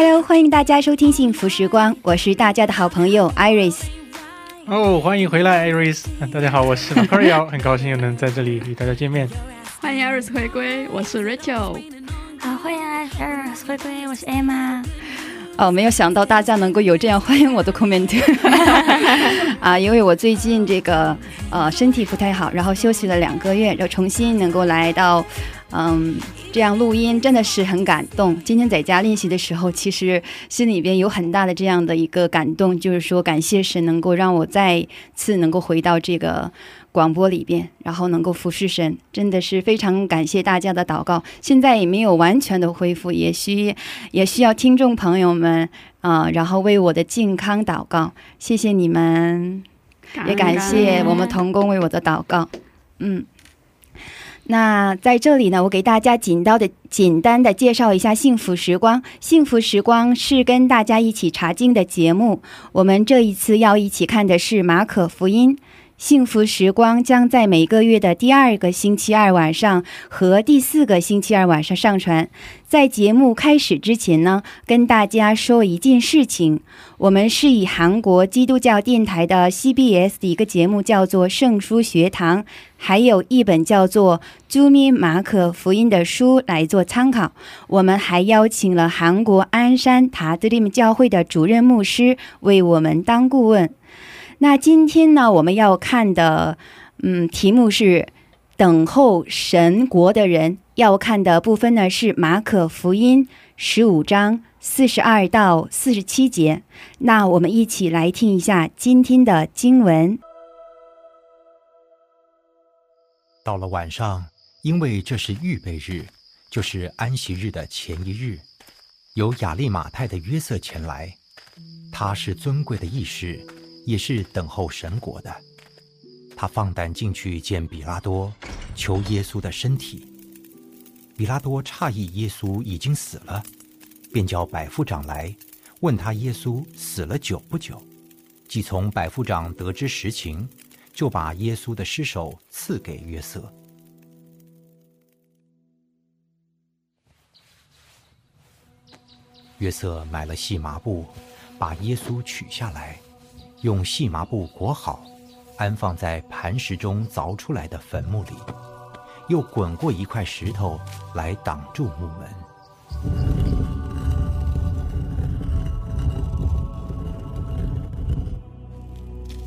Hello，欢迎大家收听《幸福时光》，我是大家的好朋友 Iris。哦，欢迎回来，Iris。大家好，我是 Macario，很高兴又能在这里与大家见面。欢迎 Iris 回归，我是 Rachel。好，欢迎 Iris 回归，我是 Emma。哦，没有想到大家能够有这样欢迎我的 comment 啊！因为我最近这个呃身体不太好，然后休息了两个月，然后重新能够来到嗯这样录音，真的是很感动。今天在家练习的时候，其实心里边有很大的这样的一个感动，就是说感谢神能够让我再次能够回到这个。广播里边，然后能够服侍神，真的是非常感谢大家的祷告。现在也没有完全的恢复，也需 也需要听众朋友们啊、呃然后为我的健康祷告，谢谢你们，也感谢我们童工为我的祷告。嗯，那在这里呢，我给大家简单的简单的介绍一下《幸福时光》。《幸福时光》是跟大家一起查经的节目。我们这一次要一起看的是马可福音。幸福时光将在每个月的第二个星期二晚上和第四个星期二晚上上传。在节目开始之前呢，跟大家说一件事情：我们是以韩国基督教电台的 CBS 的一个节目叫做《圣书学堂》，还有一本叫做《朱咪马可福音》的书来做参考。我们还邀请了韩国鞍山塔德利姆教会的主任牧师为我们当顾问。那今天呢，我们要看的，嗯，题目是“等候神国的人”。要看的部分呢是马可福音十五章四十二到四十七节。那我们一起来听一下今天的经文。到了晚上，因为这是预备日，就是安息日的前一日，有亚利马太的约瑟前来，他是尊贵的义士，也是等候神国的。他放胆进去见比拉多，求耶稣的身体。比拉多诧异耶稣已经死了，便叫百夫长来，问他耶稣死了久不久。既从百夫长得知实情，就把耶稣的尸首赐给约瑟。约瑟买了细麻布，把耶稣取下来，用细麻布裹好，安放在磐石中凿出来的坟墓里，又滚过一块石头来挡住墓门。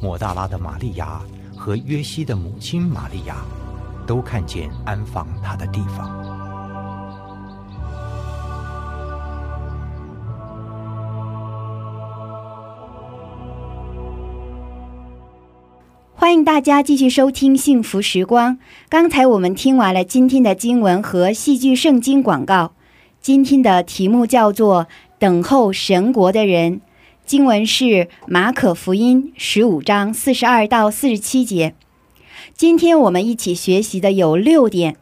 抹大拉的玛利亚和约西的母亲玛利亚，都看见安放他的地方。欢迎大家继续收听《幸福时光》。刚才我们听完了今天的经文和戏剧圣经广告。今天的题目叫做“等候神国的人”。经文是马可福音十五章四十二到四十七节。今天我们一起学习的有六点。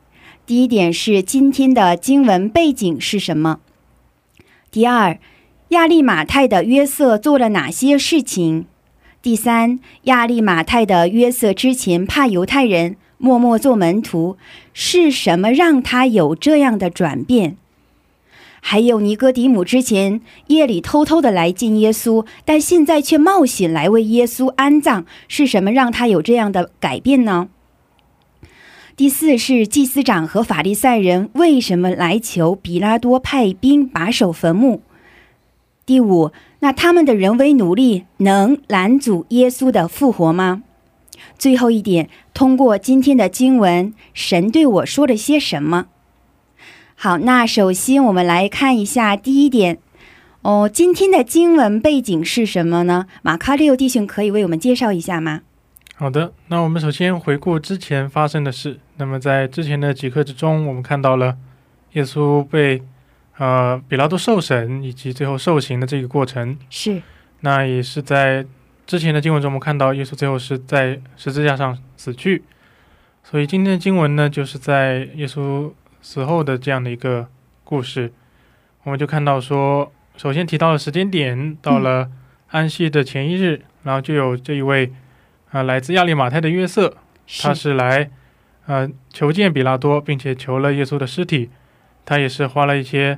第一点是今天的经文背景是什么？第二，亚利马太的约瑟做了哪些事情？第三，亚利马太的约瑟之前怕犹太人，默默做门徒，是什么让他有这样的转变？还有尼哥底姆之前夜里偷偷的来见耶稣，但现在却冒险来为耶稣安葬，是什么让他有这样的改变呢？第四是祭司长和法利赛人为什么来求比拉多派兵把守坟墓？第五，那他们的人为努力能拦阻耶稣的复活吗？最后一点，通过今天的经文，神对我说了些什么？好，那首先我们来看一下第一点。哦，今天的经文背景是什么呢？马卡六弟兄可以为我们介绍一下吗？好的，那我们首先回顾之前发生的事。那么在之前的几课之中，我们看到了耶稣被呃比拉多受审以及最后受刑的这个过程。是，那也是在之前的经文中，我们看到耶稣最后是在十字架上死去。所以今天的经文呢，就是在耶稣死后的这样的一个故事。我们就看到说，首先提到了时间点，到了安息的前一日，然后就有这一位。啊，来自亚利马泰的约瑟，他是来，呃，求见比拉多，并且求了耶稣的尸体。他也是花了一些，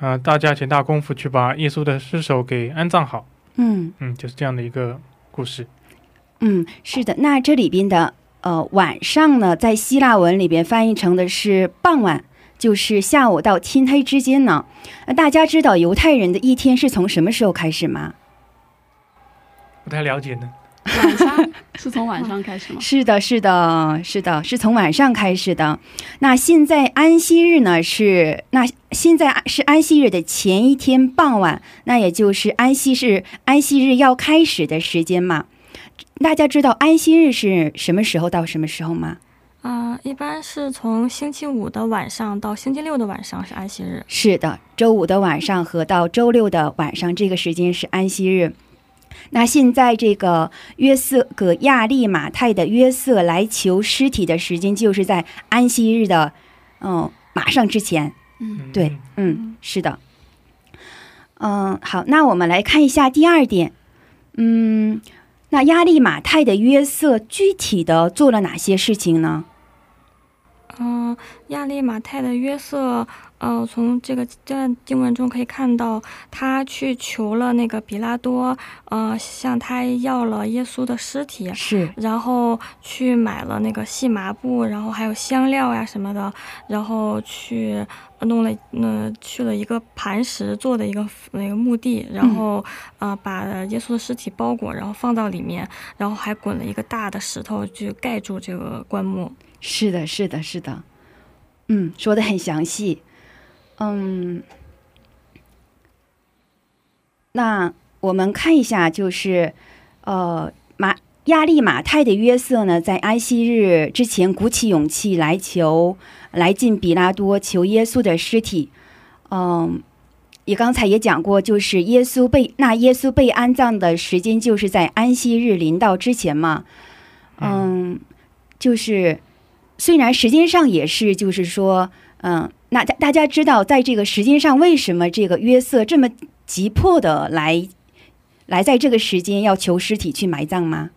呃，大家钱、大功夫去把耶稣的尸首给安葬好。嗯嗯，就是这样的一个故事。嗯，是的。那这里边的呃晚上呢，在希腊文里边翻译成的是傍晚，就是下午到天黑之间呢。那大家知道犹太人的一天是从什么时候开始吗？不太了解呢。晚上是从晚上开始吗？是的，是的，是的，是从晚上开始的。那现在安息日呢？是那现在是安息日的前一天傍晚，那也就是安息日安息日要开始的时间嘛。大家知道安息日是什么时候到什么时候吗？啊、一般是从星期五的晚上到星期六的晚上是安息日。是的，周五的晚上和到周六的晚上这个时间是安息日。那现在这个约瑟葛亚利马泰的约瑟来求尸体的时间，就是在安息日的，嗯，马上之前。嗯，对，嗯，是的。嗯，好，那我们来看一下第二点。嗯，那亚利马泰的约瑟具体的做了哪些事情呢？嗯、亚利马泰的约瑟，呃，从这个这段经文中可以看到，他去求了那个比拉多，呃，向他要了耶稣的尸体，是，然后去买了那个细麻布，然后还有香料呀什么的，然后去呃弄了呃去了一个磐石做的一个那个墓地，然后、呃把耶稣的尸体包裹，然后放到里面，然后还滚了一个大的石头去盖住这个棺木。是的，是的，是的。嗯，说的很详细。嗯，那我们看一下，就是呃，马亚利马泰的约瑟呢，在安息日之前鼓起勇气来求，来进比拉多求耶稣的尸体。嗯，也刚才也讲过，就是耶稣被那耶稣被安葬的时间，就是在安息日临到之前嘛。嗯，就是虽然时间上也是，就是说，嗯，那大大家知道，在这个时间上，为什么这个约瑟这么急迫的来来在这个时间要求尸体去埋葬吗？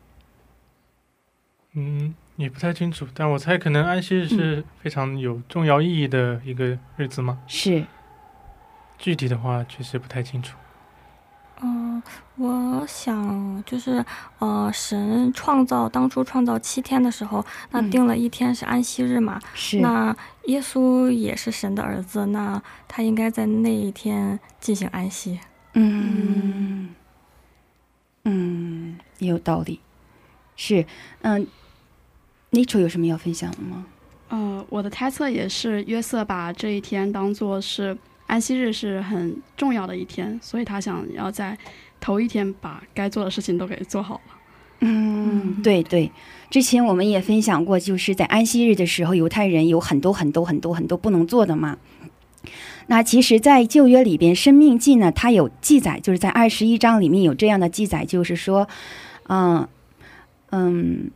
嗯，也不太清楚，但我猜可能安息日是非常有重要意义的一个日子吗？是，具体的话确实不太清楚。嗯、我想就是呃，神创造当初创造七天的时候，那嗯定了一天是安息日嘛。是，那耶稣也是神的儿子，那他应该在那一天进行安息。嗯嗯，也有道理。是，嗯 n a t u r e 有什么要分享的吗？呃，我的猜测也是，约瑟把这一天当做是安息日，是很重要的一天，所以他想要在头一天把该做的事情都给做好了。嗯，对对，之前我们也分享过，就是在安息日的时候，犹太人有很多很多很多很多不能做的嘛。那其实，在旧约里边，《生命记》呢，它有记载，就是在二十一章里面有这样的记载，就是说，嗯嗯，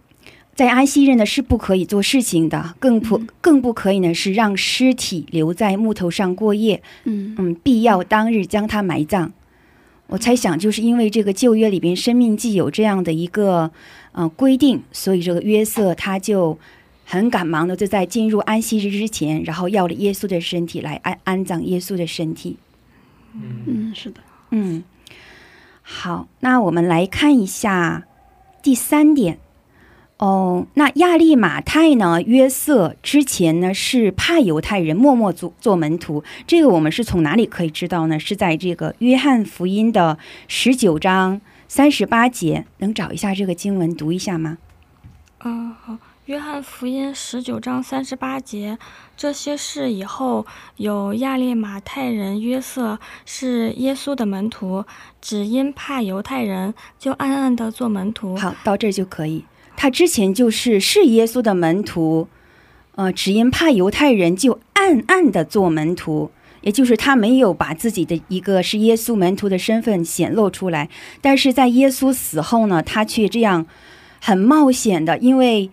在安息日呢是不可以做事情的，更不更不可以呢是让尸体留在木头上过夜，嗯嗯，必要当日将它埋葬。我猜想，就是因为这个旧约里边《生命记》有这样的一个呃规定，所以这个约瑟他就很赶忙的就在进入安息日之前，然后要了耶稣的身体来安安葬耶稣的身体。嗯嗯，是的，嗯，好，那我们来看一下第三点。哦，那亚利马泰呢？约瑟之前呢是怕犹太人，默默做做门徒。这个我们是从哪里可以知道呢？是在这个约翰福音的十九章三十八节，能找一下这个经文读一下吗？嗯，好。约翰福音十九章三十八节，这些事以后，有亚利马太人约瑟是耶稣的门徒，只因怕犹太人，就暗暗的做门徒。好，到这儿就可以。他之前就是是耶稣的门徒，呃，只因怕犹太人，就暗暗的做门徒，也就是他没有把自己的一个是耶稣门徒的身份显露出来。但是在耶稣死后呢，他却这样很冒险的，因为。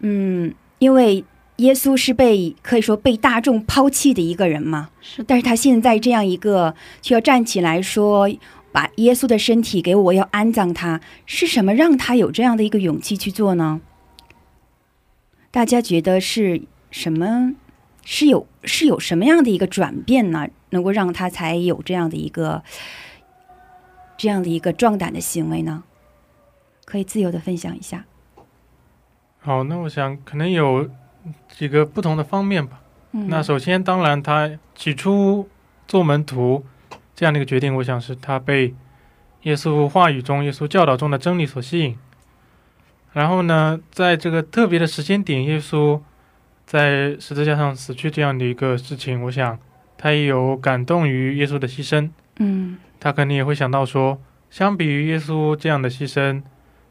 嗯，因为耶稣是被可以说被大众抛弃的一个人嘛，是，但是他现在这样一个却要站起来说，把耶稣的身体给我，要安葬他，是什么让他有这样的一个勇气去做呢？大家觉得是什么？是有是有什么样的一个转变呢？能够让他才有这样的一个这样的一个壮胆的行为呢？可以自由的分享一下。好，那我想可能有几个不同的方面吧。嗯，那首先，当然他起初做门徒这样的一个决定，我想是他被耶稣话语中、耶稣教导中的真理所吸引。然后呢，在这个特别的时间点，耶稣在十字架上死去这样的一个事情，我想他也有感动于耶稣的牺牲。嗯，他肯定也会想到说，相比于耶稣这样的牺牲。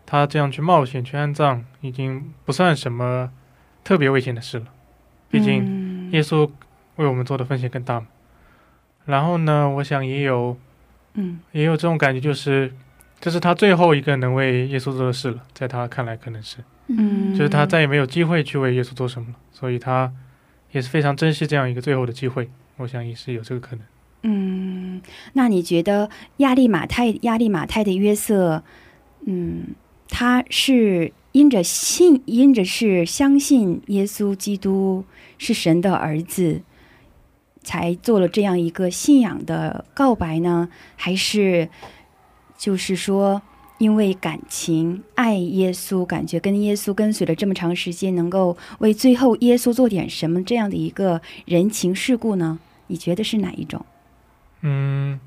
他这样去冒险去安葬，已经不算什么特别危险的事了。毕竟耶稣为我们做的奉献更大嘛。然后呢，我想也有，嗯，也有这种感觉，就是这是他最后一个能为耶稣做的事了。在他看来，可能是，嗯，就是他再也没有机会去为耶稣做什么了，所以他也是非常珍惜这样一个最后的机会。我想也是有这个可能。嗯，那你觉得亚利马太亚利马太的约瑟，嗯？他是因着信，因着是相信耶稣基督是神的儿子，才做了这样一个信仰的告白呢？还是就是说，因为感情爱耶稣，感觉跟耶稣跟随了这么长时间，能够为最后耶稣做点什么这样的一个人情世故呢？你觉得是哪一种？嗯。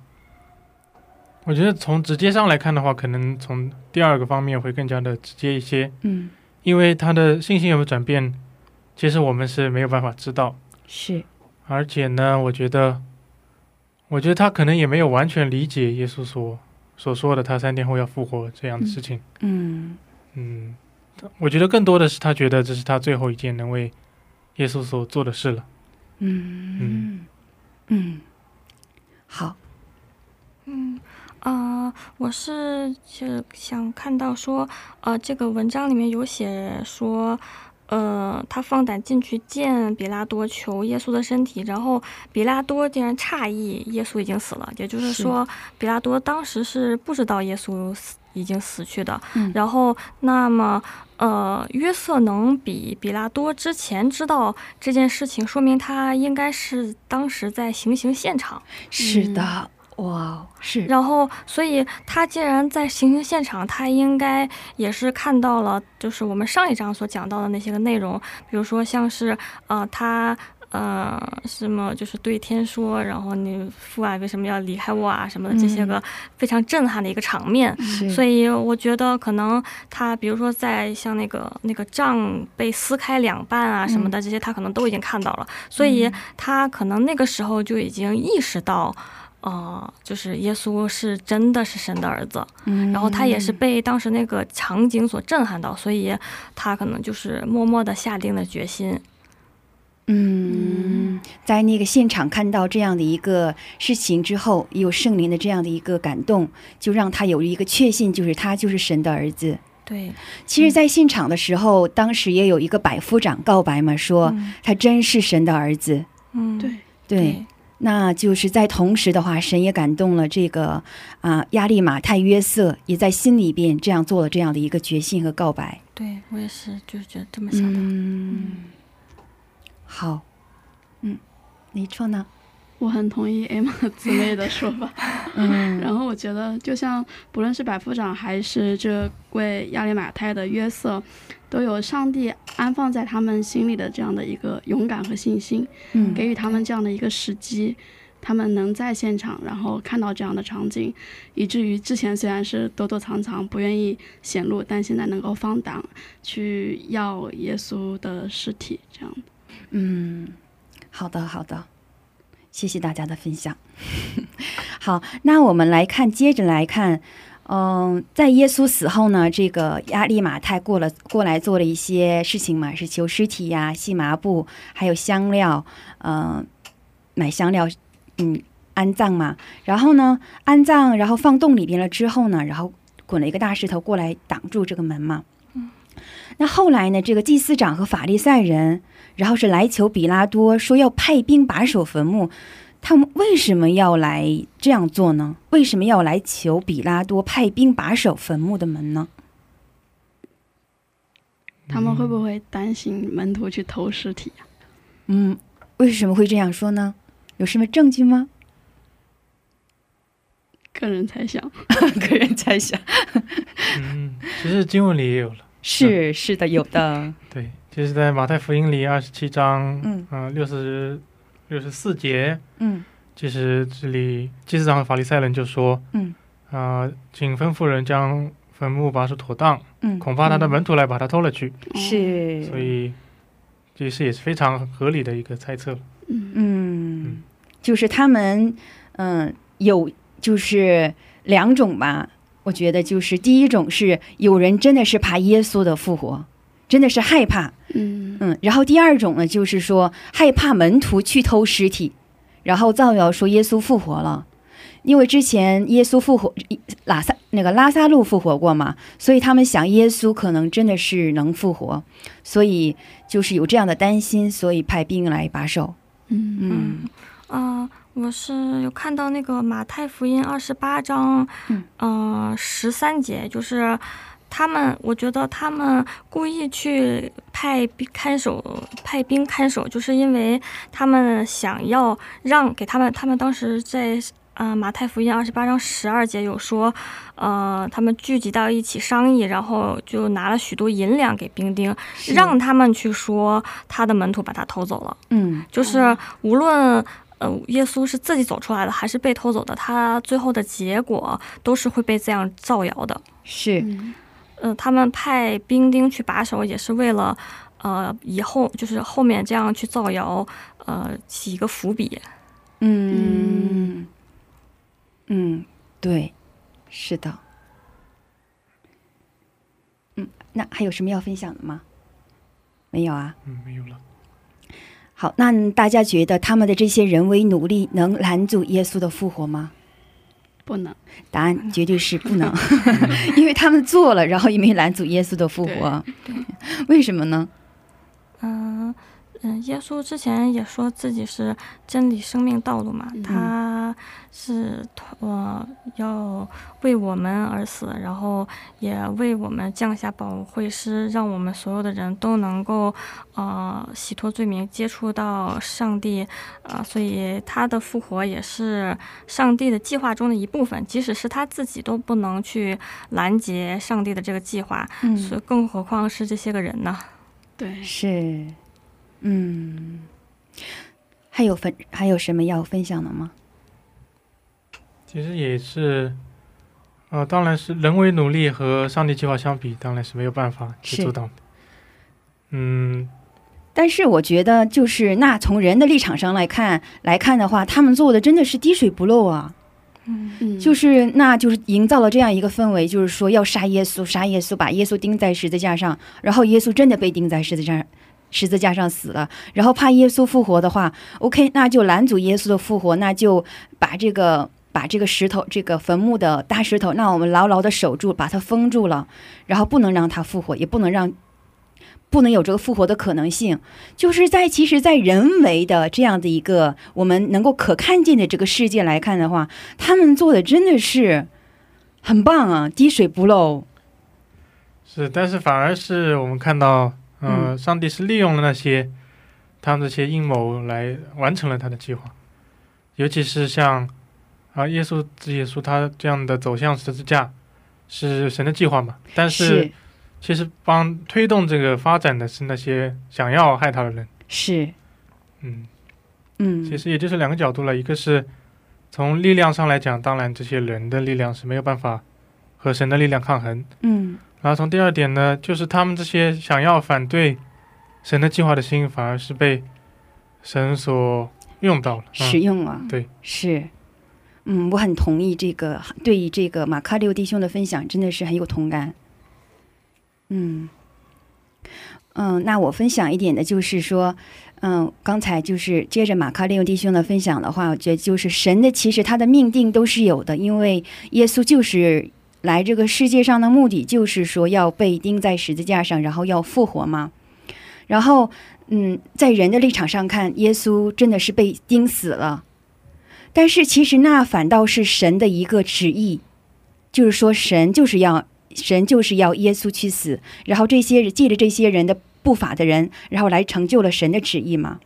我觉得从直接上来看的话，可能从第二个方面会更加的直接一些。嗯，因为他的信心有没有转变，其实我们是没有办法知道。是，而且呢，我觉得，我觉得他可能也没有完全理解耶稣所所说的他三天后要复活这样的事情。嗯嗯，我觉得更多的是他觉得这是他最后一件能为耶稣所做的事了。嗯嗯嗯，好，嗯。呃，我是就想看到说，呃，这个文章里面有写说，呃，他放胆进去见比拉多，求耶稣的身体，然后比拉多竟然诧异耶稣已经死了，也就是说，比拉多当时是不知道耶稣死已经死去的。然后，那么，呃，约瑟能比比拉多之前知道这件事情，说明他应该是当时在行刑现场。是的。哇，是，然后，所以他既然在行刑现场，他应该也是看到了，就是我们上一章所讲到的那些个内容，比如说像是，呃，他，呃，什么就是对天说，然后你父爱为什么要离开我啊什么的这些个非常震撼的一个场面，所以我觉得可能他，比如说在像那个那个杖被撕开两半啊什么的这些，他可能都已经看到了，所以他可能那个时候就已经意识到。哦，就是耶稣是真的是神的儿子，然后他也是被当时那个场景所震撼到，所以他可能就是默默的下定了决心。嗯，在那个现场看到这样的一个事情之后，有圣灵的这样的一个感动，就让他有一个确信，就是他就是神的儿子。对，其实，在现场的时候，当时也有一个百夫长告白嘛，说他真是神的儿子。嗯，对对。那就是在同时的话，神也感动了这个啊亚利马太约瑟，也在心里边这样做了这样的一个决心和告白。对我也是，就是觉得这么想的。嗯，好，嗯，没错呢。我很同意 Emma 姊妹的说法。嗯，然后我觉得，就像不论是百夫长还是这位亚利马泰的约瑟。都有上帝安放在他们心里的这样的一个勇敢和信心，嗯，给予他们这样的一个时机，他们能在现场，然后看到这样的场景，以至于之前虽然是躲躲藏藏，不愿意显露，但现在能够放胆去要耶稣的尸体，这样。嗯，好的，好的，谢谢大家的分享。好，那我们来看，接着来看，嗯，在耶稣死后呢，这个亚利马太过了过来做了一些事情嘛，是求尸体呀、细麻布，还有香料，嗯、买香料，嗯，安葬嘛。然后呢，安葬，然后放洞里边了之后呢，然后滚了一个大石头过来挡住这个门嘛。那后来呢，这个祭司长和法利赛人。然后是来求比拉多，说要派兵把守坟墓。他们为什么要来这样做呢？为什么要来求比拉多派兵把守坟墓的门呢？他们会不会担心门徒去偷尸体啊？嗯，为什么会这样说呢？有什么证据吗？个人猜想，个人猜想。嗯，其实经文里也有了。是是的，有的。对，就是在马太福音里二十七章，嗯呃，六十六十四节，嗯。其实这里祭司长和法利赛人就说，嗯。啊、请吩咐人将坟墓把守妥当，嗯，恐怕他的门徒来把他偷了去。是，所以，这是也是非常合理的一个猜测。嗯。嗯，就是他们，嗯，有就是两种吧。我觉得就是第一种是有人真的是怕耶稣的复活，真的是害怕，嗯。嗯。然后第二种呢，就是说害怕门徒去偷尸体，然后造谣说耶稣复活了，因为之前耶稣复活拉萨那个拉萨路复活过嘛，所以他们想耶稣可能真的是能复活，所以就是有这样的担心，所以派兵来把守。嗯。嗯。啊、我是有看到那个马太福音二十八章，嗯。十三节，就是他们，我觉得他们故意去派兵看守，派兵看守，就是因为他们想要让给他们，他们当时在。呃，马太福音二十八章十二节有说，呃，他们聚集到一起商议，然后就拿了许多银两给兵丁，让他们去说他的门徒把他偷走了。嗯就是无论呃耶稣是自己走出来的，还是被偷走的，他最后的结果都是会被这样造谣的。是嗯呃，他们派兵丁去把守，也是为了呃以后就是后面这样去造谣，呃起一个伏笔。嗯嗯，对，是的。嗯，那还有什么要分享的吗？没有啊。嗯，没有了。好，那大家觉得他们的这些人为努力能拦阻耶稣的复活吗？不能，答案绝对是不能，因为他们做了，然后也没拦阻耶稣的复活。为什么呢？嗯、嗯，耶稣之前也说自己是真理、生命、道路嘛，他是呃要为我们而死，然后也为我们降下保惠师，让我们所有的人都能够呃洗脱罪名，接触到上帝，呃，所以他的复活也是上帝的计划中的一部分，即使是他自己都不能去拦截上帝的这个计划，所以更何况是这些个人呢？对，是，嗯，还有分还有什么要分享的吗？其实也是，呃，当然是人为努力和上帝计划相比，当然是没有办法去阻挡的。嗯，但是我觉得，就是那从人的立场上来看来看的话，他们做的真的是滴水不漏啊。嗯嗯，就是那就是营造了这样一个氛围，就是说要杀耶稣，杀耶稣，把耶稣钉在十字架上，然后耶稣真的被钉在十字架上。十字架上死了，然后怕耶稣复活的话，OK，那就拦阻耶稣的复活，那就把这个把这个石头，这个坟墓的大石头，那我们牢牢的守住，把它封住了，然后不能让它复活，也不能让不能有这个复活的可能性。就是在其实，在人为的这样的一个我们能够可看见的这个世界来看的话，他们做的真的是很棒啊，滴水不漏。是，但是反而是我们看到，呃，嗯。上帝是利用了那些他们这些阴谋来完成了他的计划，尤其是像啊、耶稣耶稣他这样的走向十字架是神的计划嘛，但是其实帮推动这个发展的是那些想要害他的人，是，嗯，嗯，其实也就是两个角度了，一个是从力量上来讲，当然这些人的力量是没有办法和神的力量抗衡。嗯然后从第二点呢，就是他们这些想要反对神的计划的心，反而是被神所用到了。使用了，对，是，嗯，我很同意这个对于这个马卡六弟兄的分享，真的是很有同感。嗯嗯，那我分享一点的就是说，嗯，刚才就是接着马卡六弟兄的分享的话，我觉得就是神的其实他的命定都是有的，因为耶稣就是来这个世界上的目的，就是说要被钉在十字架上，然后要复活吗，然后。嗯，在人的立场上看，耶稣真的是被钉死了，但是其实那反倒是神的一个旨意，就是说神就是要神就是要耶稣去死，然后这些借着这些人的不法的人，然后来成就了神的旨意嘛。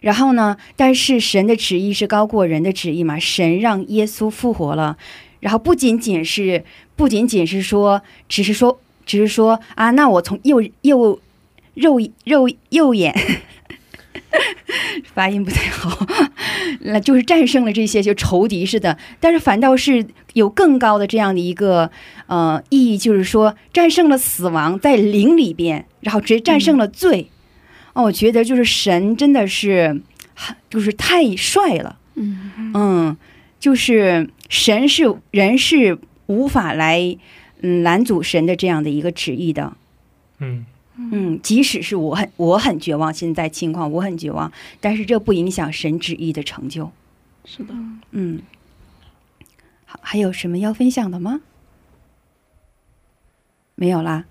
然后呢，但是神的旨意是高过人的旨意嘛，神让耶稣复活了，然后不仅仅是不仅仅是说，只是说只是说啊，那我从右右。肉肉右眼，发音不太好，那就是战胜了这些就仇敌似的，但是反倒是有更高的这样的一个呃意义，就是说战胜了死亡在灵里边，然后直接战胜了罪。哦，我觉得就是神真的是，就是太帅了。嗯嗯，就是神是人是无法来嗯拦阻神的这样的一个旨意的。嗯。嗯，即使是我很我很绝望，现在情况我很绝望，但是这不影响神旨意的成就。是的，嗯，好，还有什么要分享的吗？没有啦，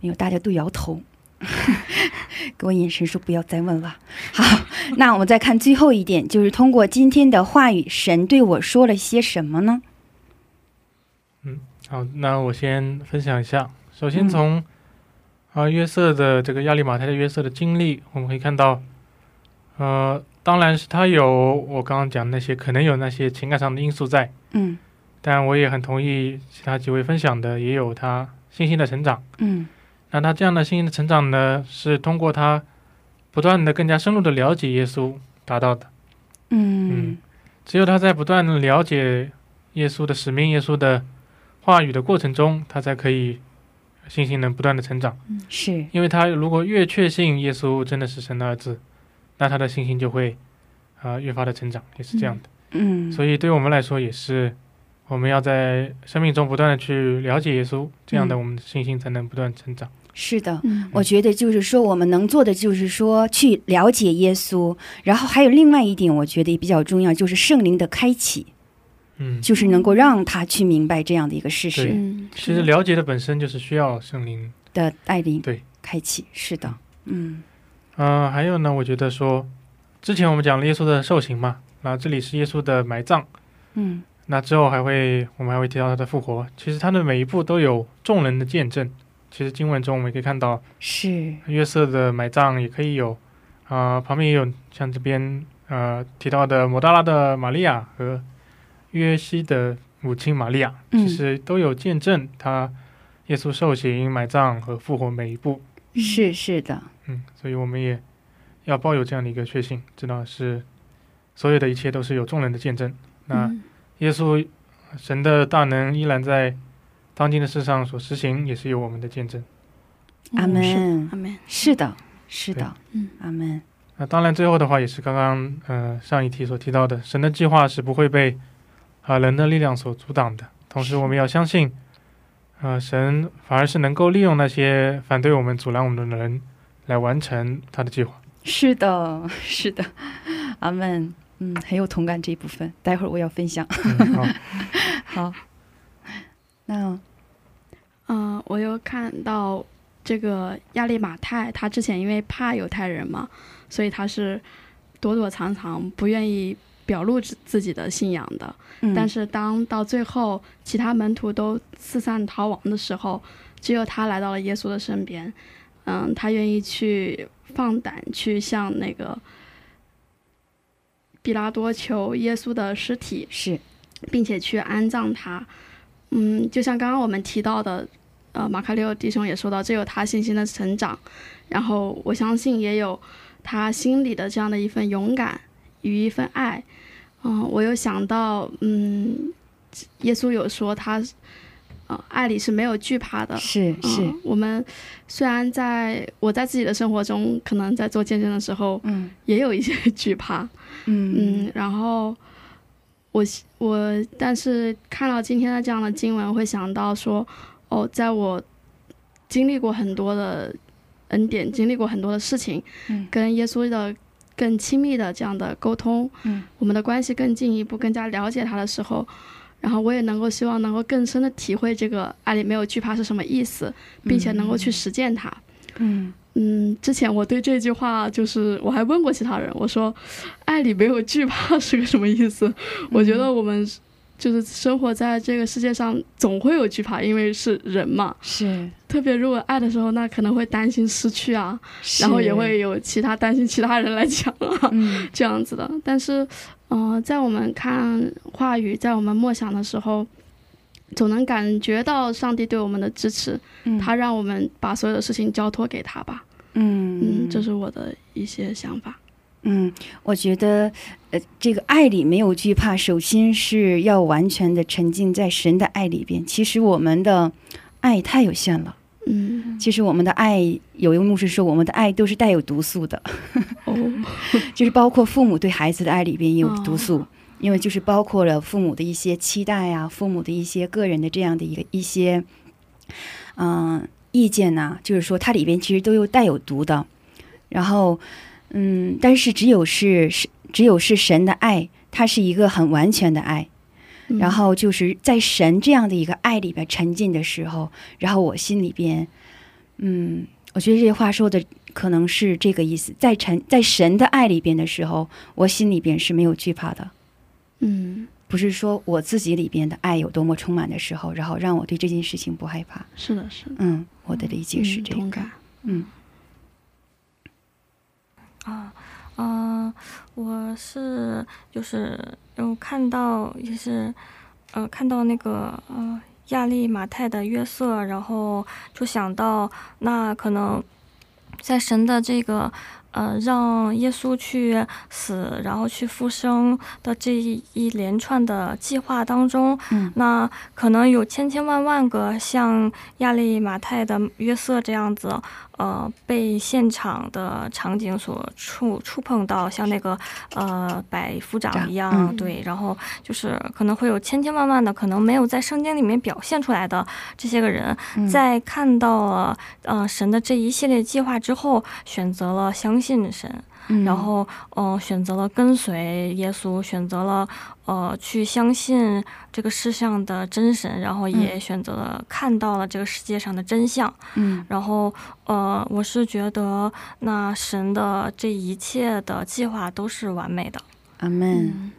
没有，大家都摇头，给我眼神说不要再问了。好，那我们再看最后一点，就是通过今天的话语，神对我说了些什么呢？嗯，好，那我先分享一下，首先从、嗯。啊，约瑟的这个亚利马泰的约瑟的经历，我们可以看到，呃，当然是他有我刚刚讲那些可能有那些情感上的因素在，嗯，但我也很同意其他几位分享的，也有他信心的成长，嗯，那他这样的信心的成长呢，是通过他不断的更加深入的了解耶稣达到的，嗯，只有他在不断的了解耶稣的使命、耶稣的话语的过程中，他才可以。信心能不断的成长，是。因为他如果越确信耶稣真的是神的儿子，那他的信心就会啊越发的成长，也是这样的。嗯，所以对我们来说也是，我们要在生命中不断的去了解耶稣，这样的我们的信心才能不断成长。是的，我觉得就是说我们能做的就是说去了解耶稣，然后还有另外一点，我觉得也比较重要，就是圣灵的开启。嗯，就是能够让他去明白这样的一个事实。其实了解的本身就是需要圣灵的带领，对，开启是的，嗯嗯，还有呢，我觉得说，之前我们讲了耶稣的受刑嘛，那这里是耶稣的埋葬，嗯，那之后还会我们还会提到他的复活。其实他的每一步都有众人的见证。其实经文中我们可以看到，是约瑟的埋葬也可以有啊，旁边也有像这边呃提到的摩大拉的玛利亚和。约西的母亲玛利亚其实都有见证他耶稣受刑、埋葬和复活每一步。是是的，嗯，所以我们也要抱有这样的一个确信，知道是所有的一切都是有众人的见证。那耶稣神的大能依然在当今的世上所实行，也是有我们的见证。阿门，阿门。是的，是的，嗯，阿门。那当然，最后的话也是刚刚呃上一题所提到的，神的计划是不会被。啊，人的力量所阻挡的。同时，我们要相信，啊，神反而是能够利用那些反对我们、阻拦我们的人，来完成他的计划。是的，是的，阿门。嗯，很有同感这一部分。待会儿我要分享。好，好。那，嗯，我又看到这个亚利马泰，他之前因为怕犹太人嘛，所以他是躲躲藏藏，不愿意。表露自自己的信仰的，但是当到最后其他门徒都四散逃亡的时候，只有他来到了耶稣的身边。嗯，他愿意去放胆去向那个比拉多求耶稣的尸体，是，并且去安葬他。嗯，就像刚刚我们提到的，呃，马卡六弟兄也说到，这有他信心的成长。然后我相信也有他心里的这样的一份勇敢。与一份爱。嗯，我又想到，嗯，耶稣有说他，呃，爱里是没有惧怕的。是是，嗯，我们虽然在我在自己的生活中，可能在做见证的时候，嗯也有一些 惧怕，嗯嗯，然后我我但是看到今天的这样的经文，会想到说，哦，在我经历过很多的恩典，经历过很多的事情，嗯跟耶稣的更亲密的这样的沟通，嗯，我们的关系更进一步，更加了解他的时候。然后我也能够希望能够更深的体会这个爱里没有惧怕是什么意思，并且能够去实践它。嗯嗯，之前我对这句话就是我还问过其他人，我说“爱里没有惧怕”是个什么意思？我觉得我们就是生活在这个世界上，总会有惧怕，因为是人嘛。是，特别如果爱的时候，那可能会担心失去啊，然后也会有其他担心其他人来抢啊，嗯 这样子的。但是，嗯、在我们看话语，在我们默想的时候，总能感觉到上帝对我们的支持，嗯他让我们把所有的事情交托给他吧。嗯嗯，这是我的一些想法。嗯，我觉得，呃，这个爱里没有惧怕，首先是要完全的沉浸在神的爱里边。其实我们的爱太有限了。嗯，其实我们的爱，有一个牧师说，我们的爱都是带有毒素的，哦，就是包括父母对孩子的爱里边也有毒素。哦因为就是包括了父母的一些期待啊，父母的一些个人的这样的一个一些，嗯、意见呐、就是说它里边其实都有带有毒的。然后，嗯，但是只有是是只有是神的爱，它是一个很完全的爱。嗯然后就是在神这样的一个爱里边沉浸的时候，然后我心里边，嗯，我觉得这句话说的可能是这个意思，在沉在神的爱里边的时候，我心里边是没有惧怕的。嗯，不是说我自己里边的爱有多么充满的时候，然后让我对这件事情不害怕。是的，是的，嗯，我的理解是这个。嗯同感。嗯啊，嗯、我是就是有看到也是，呃，看到那个呃亚利马泰的约瑟，然后就想到那可能在神的这个呃让耶稣去死，然后去复生的这一连串的计划当中，嗯。那可能有千千万万个像亚利马泰的约瑟这样子，呃，被现场的场景所触触碰到，像那个呃百夫长一样，嗯。对，然后就是可能会有千千万万的可能没有在圣经里面表现出来的这些个人，嗯。在看到了呃神的这一系列计划之后，选择了相信神，嗯然后呃选择了跟随耶稣，选择了呃去相信这个世上的真神，然后也嗯选择了看到了这个世界上的真相。嗯然后呃，我是觉得那神的这一切的计划都是完美的。阿门。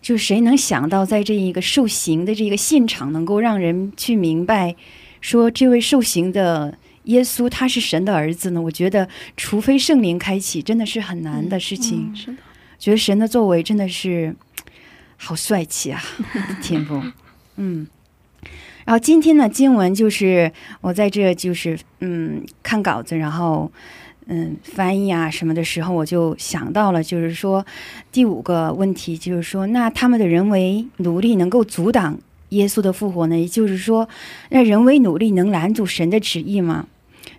就谁能想到，在这一个受刑的这个现场，能够让人去明白，说这位受刑的耶稣他是神的儿子呢？我觉得，除非圣灵开启，真的是很难的事情。嗯是的，觉得神的作为真的是好帅气啊，天赋，嗯。然后今天呢，经文就是我在这就是嗯看稿子，然后嗯翻译啊什么的时候，我就想到了，就是说第五个问题，就是说那他们的人为努力能够阻挡耶稣的复活呢？也就是说，那人为努力能拦阻神的旨意吗？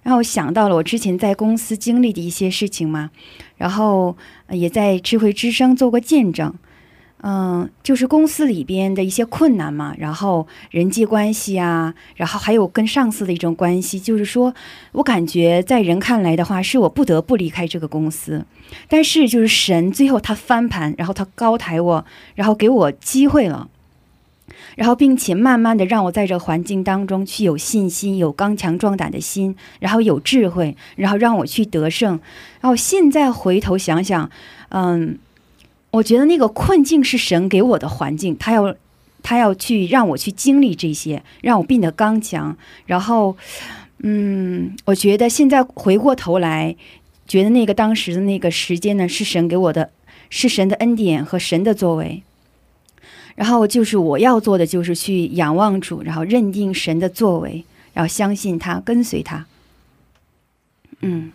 然后我想到了我之前在公司经历的一些事情嘛，然后也在智慧之声做过见证。嗯，就是公司里边的一些困难嘛，然后人际关系啊，然后还有跟上司的一种关系，就是说我感觉在人看来的话，是我不得不离开这个公司，但是就是神最后他翻盘，然后他高抬我，然后给我机会了。然后，并且慢慢的让我在这环境当中去有信心、有刚强壮胆的心，然后有智慧，然后让我去得胜。然后现在回头想想，嗯，我觉得那个困境是神给我的环境，他要他要去让我去经历这些，让我变得刚强。然后，嗯，我觉得现在回过头来，觉得那个当时的那个时间呢，是神给我的，是神的恩典和神的作为。然后就是我要做的，就是去仰望主，然后认定神的作为，然后相信他，跟随他。嗯，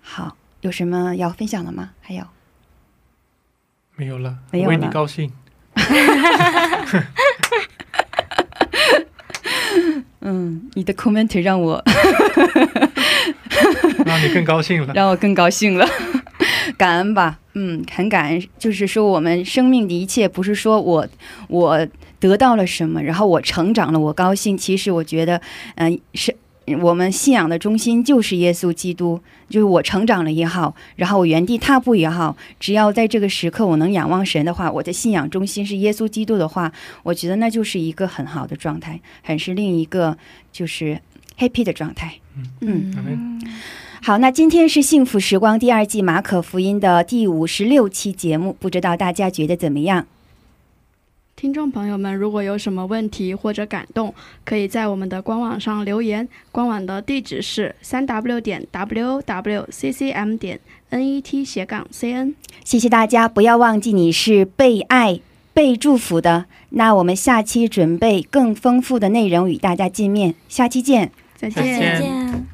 好，有什么要分享的吗？还有，没有了，没有了为你了高兴。嗯，你的 comment 让我 让你更高兴了。让我更高兴了，感恩吧，嗯，很感恩。就是说，我们生命的一切，不是说我我得到了什么，然后我成长了，我高兴。其实我觉得，嗯、是我们信仰的中心就是耶稣基督。就是我成长了也好，然后我原地踏步也好，只要在这个时刻我能仰望神的话，我的信仰中心是耶稣基督的话，我觉得那就是一个很好的状态，很是另一个就是 happy 的状态。嗯嗯好，那今天是幸福时光第二季马可福音的第五十六期节目，不知道大家觉得怎么样？听众朋友们，如果有什么问题或者感动，可以在我们的官网上留言。官网的地址是三 w 点 w w c c m 点 n e t 斜杠 c n。谢谢大家，不要忘记你是被爱、被祝福的。那我们下期准备更丰富的内容与大家见面，下期见。再再见再见。